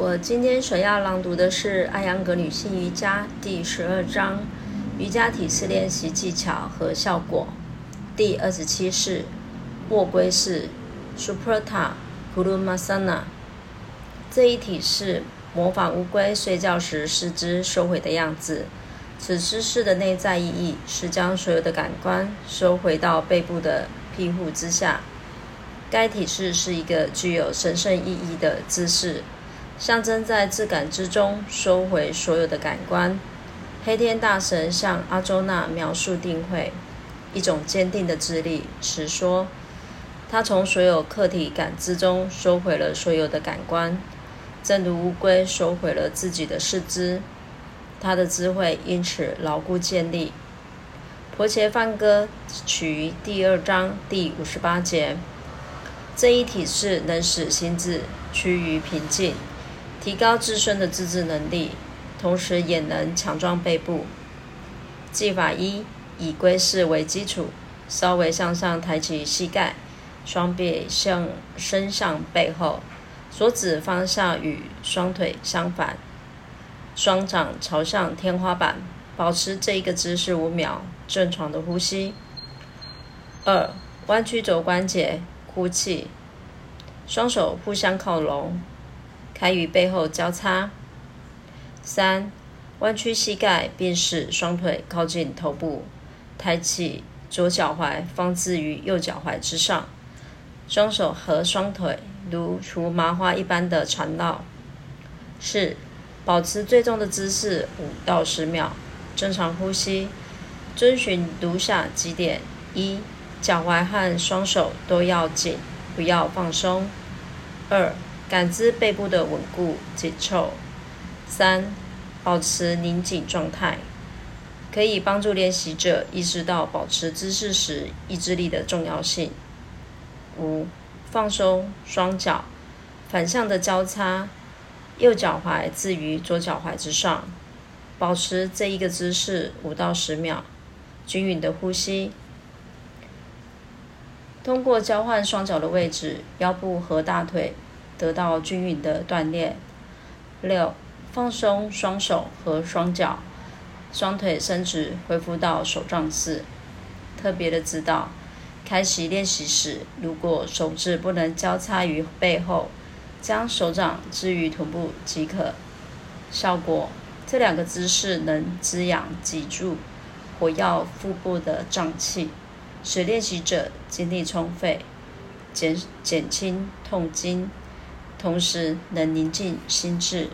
我今天所要朗读的是《艾扬格女性瑜伽》第十二章瑜伽体式练习技巧和效果，第二十七式卧龟式 （Suprata Kurumasana）。这一体式模仿乌龟睡觉时四肢收回的样子。此姿势的内在意义是将所有的感官收回到背部的庇护之下。该体式是一个具有神圣意义的姿势。象征在自感之中收回所有的感官。黑天大神向阿周那描述定会，一种坚定的智力，是说，他从所有客体感知中收回了所有的感官，正如乌龟收回了自己的四肢，他的智慧因此牢固建立。婆伽梵歌取于第二章第五十八节。这一体式能使心智趋于平静。提高自身的自制能力，同时也能强壮背部。技法一：以龟式为基础，稍微向上抬起膝盖，双臂向伸向背后，所指方向与双腿相反，双掌朝向天花板，保持这一个姿势五秒，正常的呼吸。二、弯曲肘关节，呼气，双手互相靠拢。开与背后交叉。三，弯曲膝盖，并使双腿靠近头部，抬起左脚踝放置于右脚踝之上，双手和双腿如除麻花一般的缠绕。四，保持最重的姿势五到十秒，正常呼吸，遵循如下几点：一，脚踝和双手都要紧，不要放松。二。感知背部的稳固紧凑。三、保持拧紧状态，可以帮助练习者意识到保持姿势时意志力的重要性。五、放松双脚，反向的交叉，右脚踝置于左脚踝之上，保持这一个姿势五到十秒，均匀的呼吸。通过交换双脚的位置，腰部和大腿。得到均匀的锻炼。六，放松双手和双脚，双腿伸直，恢复到手杖式。特别的指导：开始练习时，如果手指不能交叉于背后，将手掌置于臀部即可。效果：这两个姿势能滋养脊柱，活跃腹部的脏器，使练习者精力充沛，减减轻痛经。同时能宁静心智。